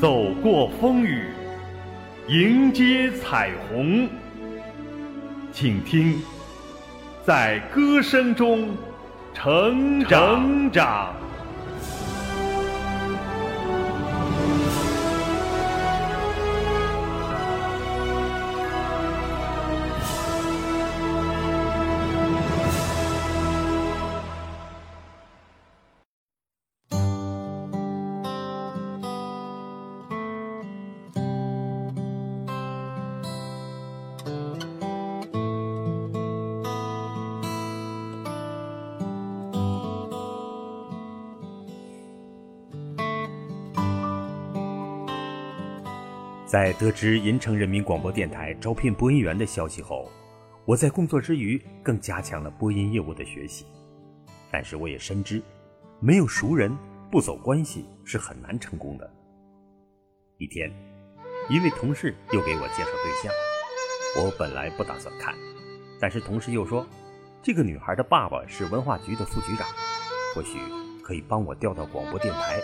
走过风雨，迎接彩虹。请听，在歌声中成长。在得知银城人民广播电台招聘播音员的消息后，我在工作之余更加强了播音业务的学习。但是我也深知，没有熟人不走关系是很难成功的。一天，一位同事又给我介绍对象，我本来不打算看，但是同事又说，这个女孩的爸爸是文化局的副局长，或许可以帮我调到广播电台。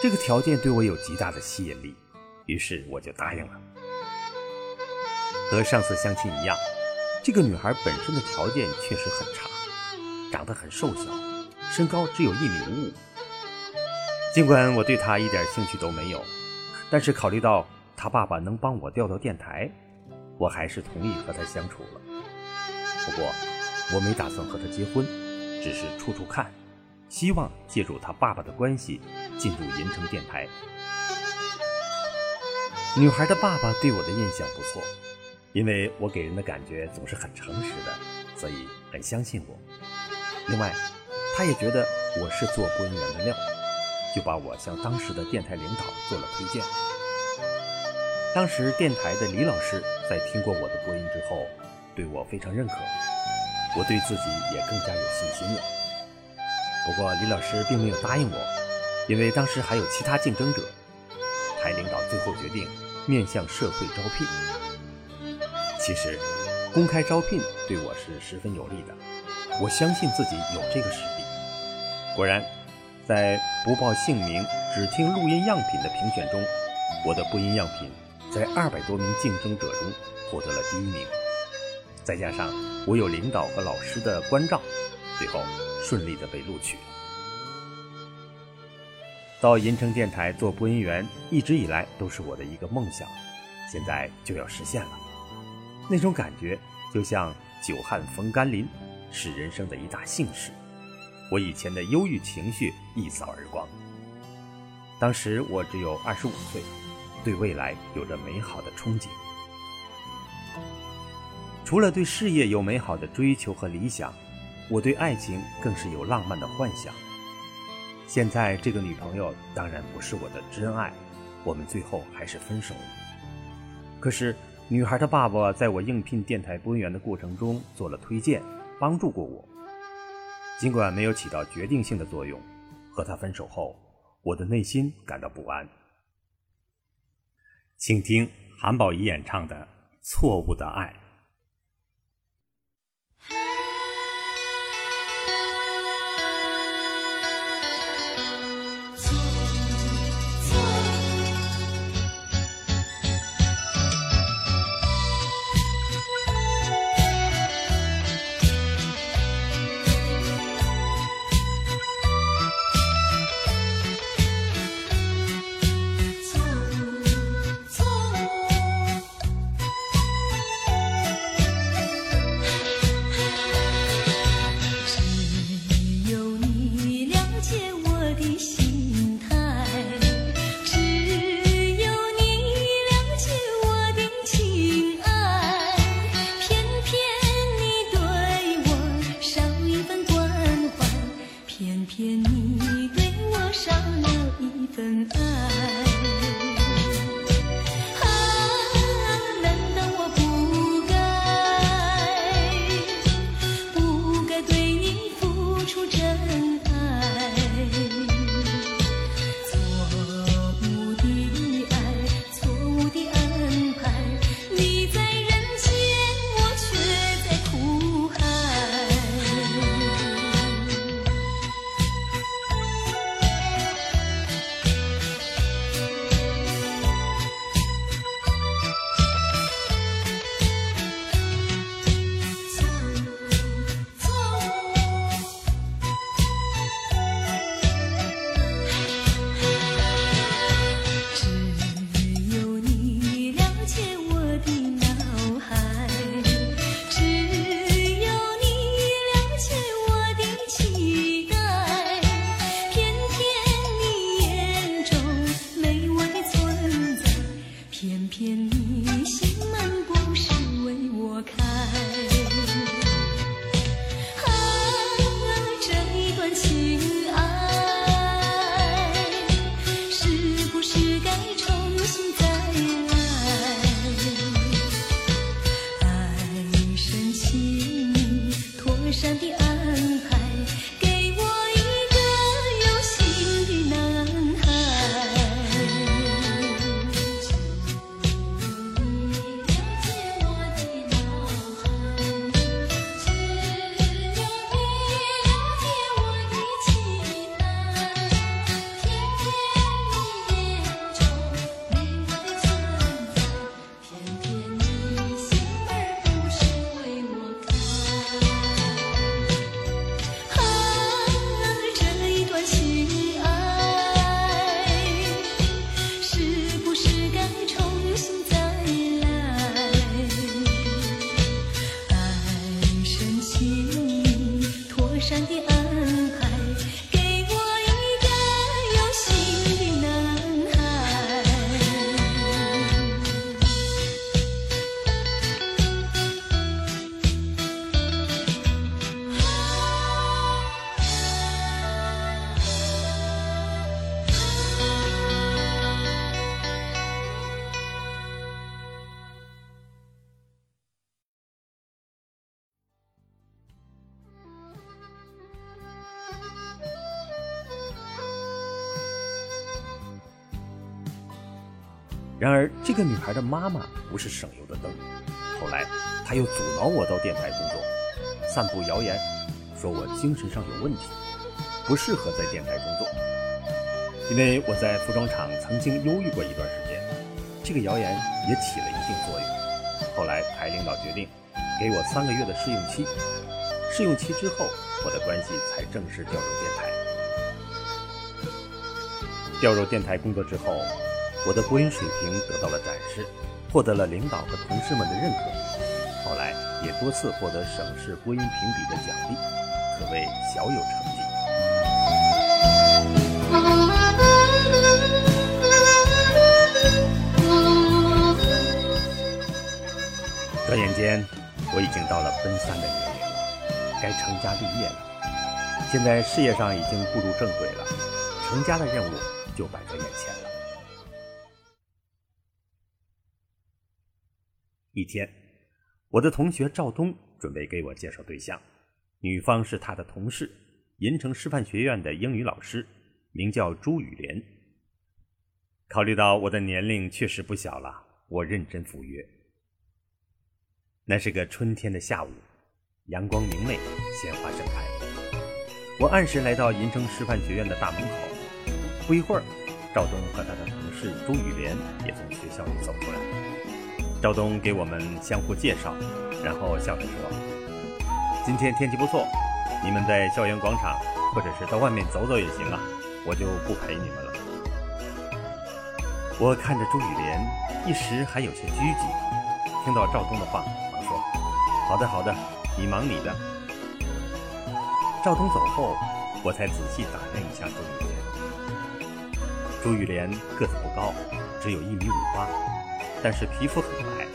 这个条件对我有极大的吸引力。于是我就答应了。和上次相亲一样，这个女孩本身的条件确实很差，长得很瘦小，身高只有一米五五。尽管我对她一点兴趣都没有，但是考虑到她爸爸能帮我调到电台，我还是同意和她相处了。不过我没打算和她结婚，只是处处看，希望借助她爸爸的关系进入银城电台。女孩的爸爸对我的印象不错，因为我给人的感觉总是很诚实的，所以很相信我。另外，他也觉得我是做播音员的料，就把我向当时的电台领导做了推荐。当时电台的李老师在听过我的播音之后，对我非常认可，我对自己也更加有信心了。不过李老师并没有答应我，因为当时还有其他竞争者。台领导最后决定面向社会招聘。其实，公开招聘对我是十分有利的，我相信自己有这个实力。果然，在不报姓名、只听录音样品的评选中，我的播音样品在二百多名竞争者中获得了第一名。再加上我有领导和老师的关照，最后顺利的被录取。到银城电台做播音员，一直以来都是我的一个梦想，现在就要实现了。那种感觉就像久旱逢甘霖，是人生的一大幸事。我以前的忧郁情绪一扫而光。当时我只有二十五岁，对未来有着美好的憧憬。除了对事业有美好的追求和理想，我对爱情更是有浪漫的幻想。现在这个女朋友当然不是我的真爱，我们最后还是分手了。可是女孩的爸爸在我应聘电台播音员的过程中做了推荐，帮助过我。尽管没有起到决定性的作用，和他分手后，我的内心感到不安。请听韩宝仪演唱的《错误的爱》。time 然而，这个女孩的妈妈不是省油的灯。后来，她又阻挠我到电台工作，散布谣言，说我精神上有问题，不适合在电台工作。因为我在服装厂曾经忧郁过一段时间，这个谣言也起了一定作用。后来，台领导决定给我三个月的试用期，试用期之后，我的关系才正式调入电台。调入电台工作之后。我的播音水平得到了展示，获得了领导和同事们的认可，后来也多次获得省市播音评比的奖励，可谓小有成绩。转眼间，我已经到了奔三的年龄了，该成家立业了。现在事业上已经步入正轨了，成家的任务就摆在眼前。一天，我的同学赵东准备给我介绍对象，女方是他的同事，银城师范学院的英语老师，名叫朱雨莲。考虑到我的年龄确实不小了，我认真赴约。那是个春天的下午，阳光明媚，鲜花盛开。我按时来到银城师范学院的大门口，不一会儿，赵东和他的同事朱雨莲也从学校里走出来。赵东给我们相互介绍，然后笑着说：“今天天气不错，你们在校园广场或者是到外面走走也行啊，我就不陪你们了。”我看着朱雨莲，一时还有些拘谨。听到赵东的话，忙说：“好的，好的，你忙你的。”赵东走后，我才仔细打量一下朱雨莲。朱雨莲个子不高，只有一米五八。但是皮肤很白，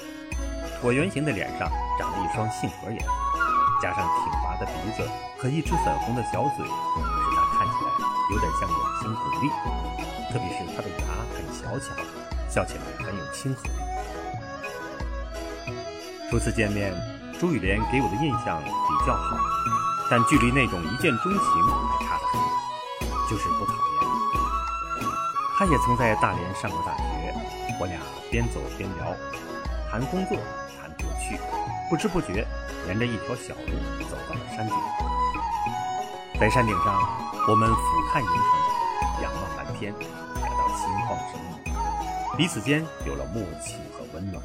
椭圆形的脸上长了一双杏核眼，加上挺拔的鼻子和一只粉红的小嘴，使他看起来有点像眼睛狐狸。特别是他的牙很小巧，笑起来很有亲和力。初次见面，朱雨莲给我的印象比较好，但距离那种一见钟情还差得很远，就是不讨厌。她也曾在大连上过大学，我俩。边走边聊，谈工作，谈过去，不知不觉，沿着一条小路走到了山顶。在山顶上，我们俯瞰银城，仰望蓝天，感到心旷神怡，彼此间有了默契和温暖。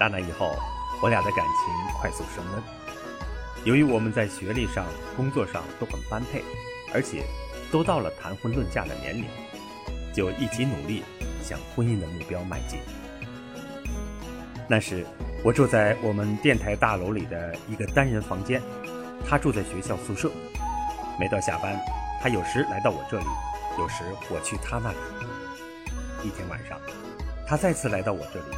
大那以后，我俩的感情快速升温。由于我们在学历上、工作上都很般配，而且都到了谈婚论嫁的年龄，就一起努力向婚姻的目标迈进。那时，我住在我们电台大楼里的一个单人房间，他住在学校宿舍。每到下班，他有时来到我这里，有时我去他那里。一天晚上，他再次来到我这里，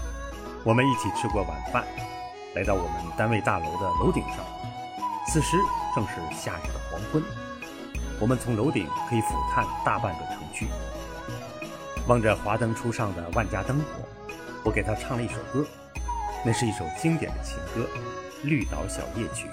我们一起吃过晚饭，来到我们单位大楼的楼顶上。此时正是夏日的黄昏，我们从楼顶可以俯瞰大半个城区。望着华灯初上的万家灯火，我给他唱了一首歌，那是一首经典的情歌《绿岛小夜曲》。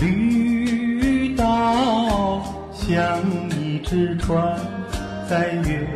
绿岛像一只船，在月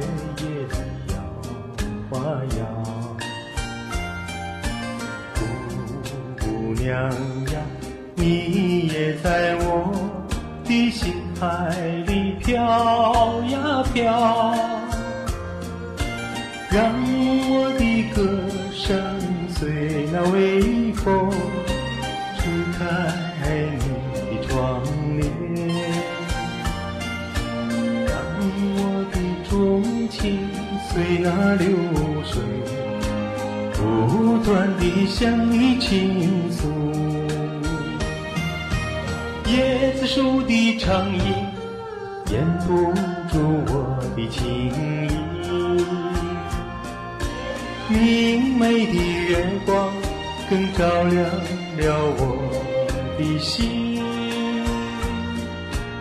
断地向你倾诉。椰子树的长影掩不住我的情意，明媚的月光更照亮了我。的心，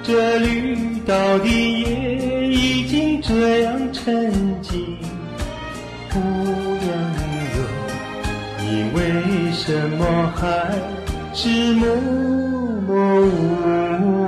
这绿岛的夜已经这样沉静。姑娘，为什么还是默默无闻？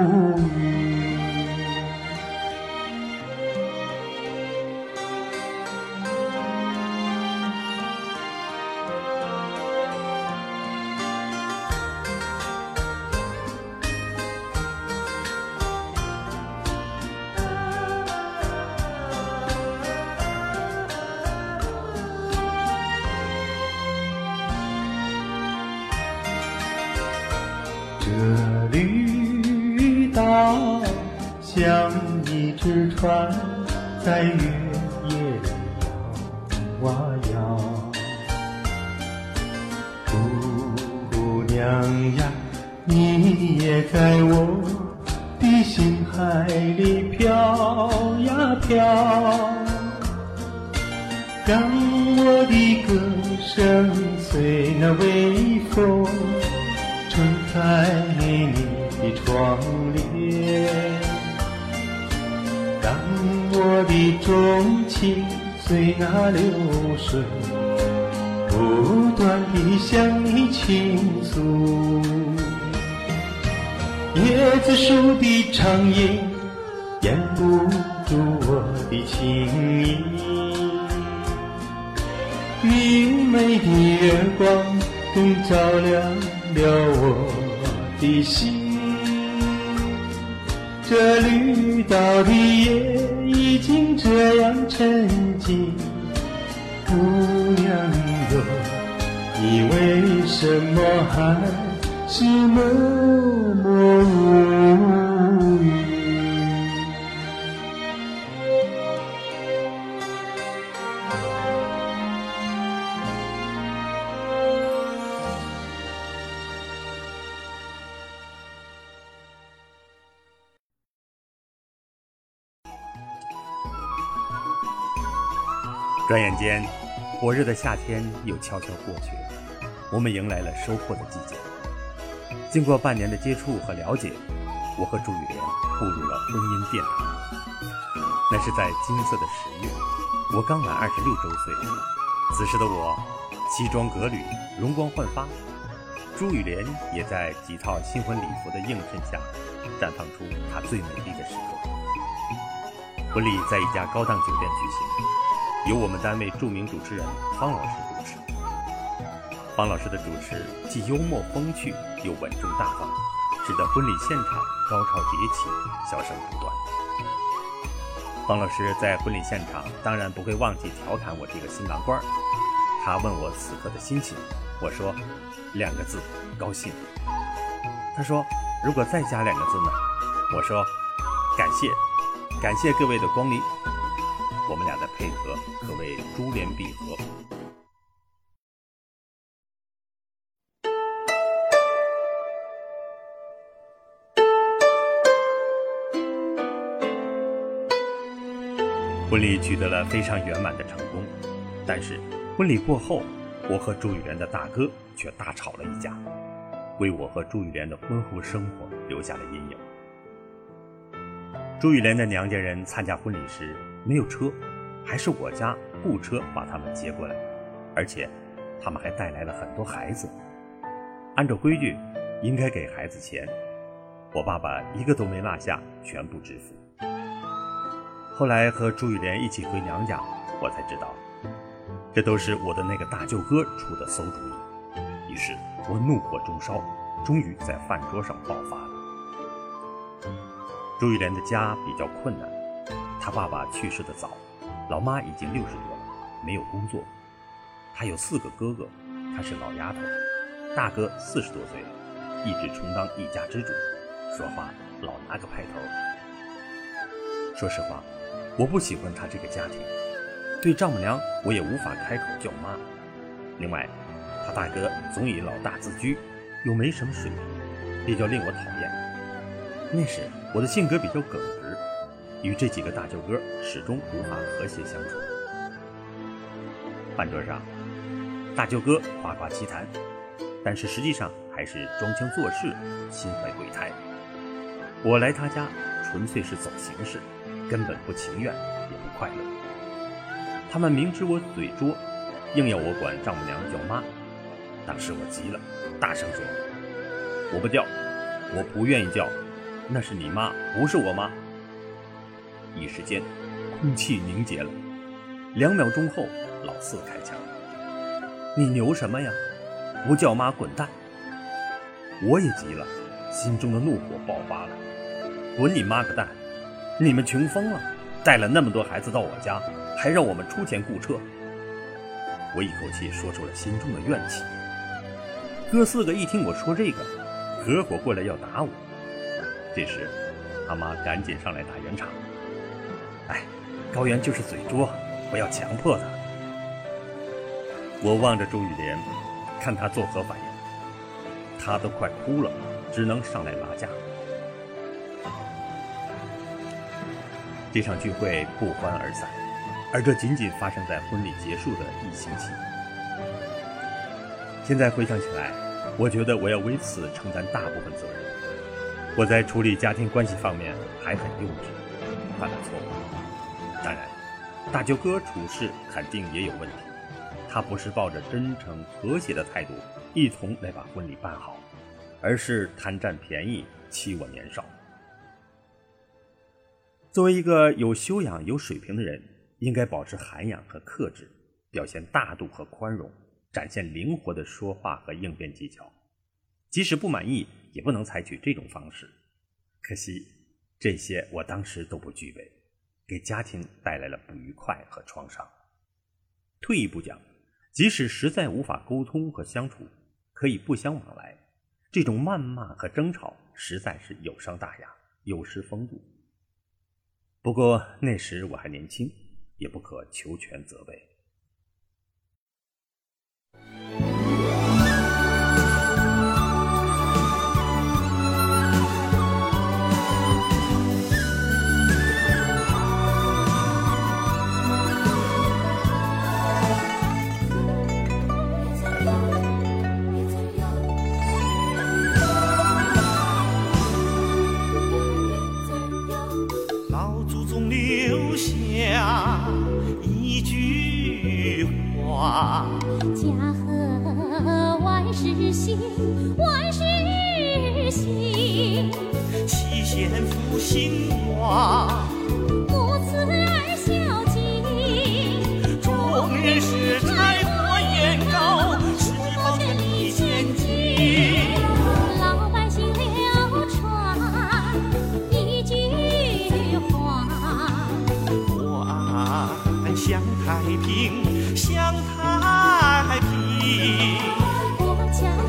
一只船，在月夜里摇啊摇。姑娘呀，你也在我的心海里飘呀飘，让我的歌声随那微风。吹开你的窗帘，我的钟情随那流水，不断地向你倾诉。椰子树的长影掩不住我的情意，明媚的月光更照亮。了我的心，这绿岛的夜已经这样沉静。姑娘哟，你为什么还是默默无语？转眼间，火热的夏天又悄悄过去了，我们迎来了收获的季节。经过半年的接触和了解，我和朱雨莲步入了婚姻殿堂。那是在金色的十月，我刚满二十六周岁。此时的我，西装革履，容光焕发。朱雨莲也在几套新婚礼服的映衬下，绽放出她最美丽的时刻。婚礼在一家高档酒店举行，由我们单位著名主持人方老师主持。方老师的主持既幽默风趣，又稳重大方，使得婚礼现场高潮迭起，笑声不断。方老师在婚礼现场当然不会忘记调侃我这个新郎官儿他问我此刻的心情，我说两个字：高兴。他说如果再加两个字呢？我说感谢，感谢各位的光临。我们俩的配合可谓珠联璧合。婚礼取得了非常圆满的成功，但是婚礼过后，我和朱雨莲的大哥却大吵了一架，为我和朱雨莲的婚后生活留下了阴影。朱雨莲的娘家人参加婚礼时没有车，还是我家雇车把他们接过来，而且他们还带来了很多孩子。按照规矩，应该给孩子钱，我爸爸一个都没落下，全部支付。后来和朱雨莲一起回娘家，我才知道，这都是我的那个大舅哥出的馊主意。于是我怒火中烧，终于在饭桌上爆发了。朱雨莲的家比较困难，他爸爸去世的早，老妈已经六十多了，没有工作。他有四个哥哥，他是老丫头，大哥四十多岁了，一直充当一家之主，说话老拿个派头。说实话。我不喜欢他这个家庭，对丈母娘我也无法开口叫妈。另外，他大哥总以老大自居，又没什么水平，比较令我讨厌。那时我的性格比较耿直，与这几个大舅哥始终无法和谐相处。饭桌上，大舅哥夸夸其谈，但是实际上还是装腔作势，心怀鬼胎。我来他家纯粹是走形式。根本不情愿，也不快乐。他们明知我嘴拙，硬要我管丈母娘叫妈。当时我急了，大声说：“我不叫，我不愿意叫，那是你妈，不是我妈。”一时间，空气凝结了。两秒钟后，老四开枪：“你牛什么呀？不叫妈，滚蛋！”我也急了，心中的怒火爆发了：“滚你妈个蛋！”你们穷疯了，带了那么多孩子到我家，还让我们出钱雇车。我一口气说出了心中的怨气。哥四个一听我说这个，合伙过来要打我。这时，他妈赶紧上来打圆场。哎，高原就是嘴拙，不要强迫他。我望着朱雨莲，看他作何反应。他都快哭了，只能上来拉架。这场聚会不欢而散，而这仅仅发生在婚礼结束的一星期。现在回想起来，我觉得我要为此承担大部分责任。我在处理家庭关系方面还很幼稚，犯了错误。当然，大舅哥处事肯定也有问题，他不是抱着真诚和谐的态度一同来把婚礼办好，而是贪占便宜，欺我年少。作为一个有修养、有水平的人，应该保持涵养和克制，表现大度和宽容，展现灵活的说话和应变技巧。即使不满意，也不能采取这种方式。可惜，这些我当时都不具备，给家庭带来了不愉快和创伤。退一步讲，即使实在无法沟通和相处，可以不相往来，这种谩骂和争吵实在是有伤大雅，有失风度。不过那时我还年轻，也不可求全责备。享太平享太平。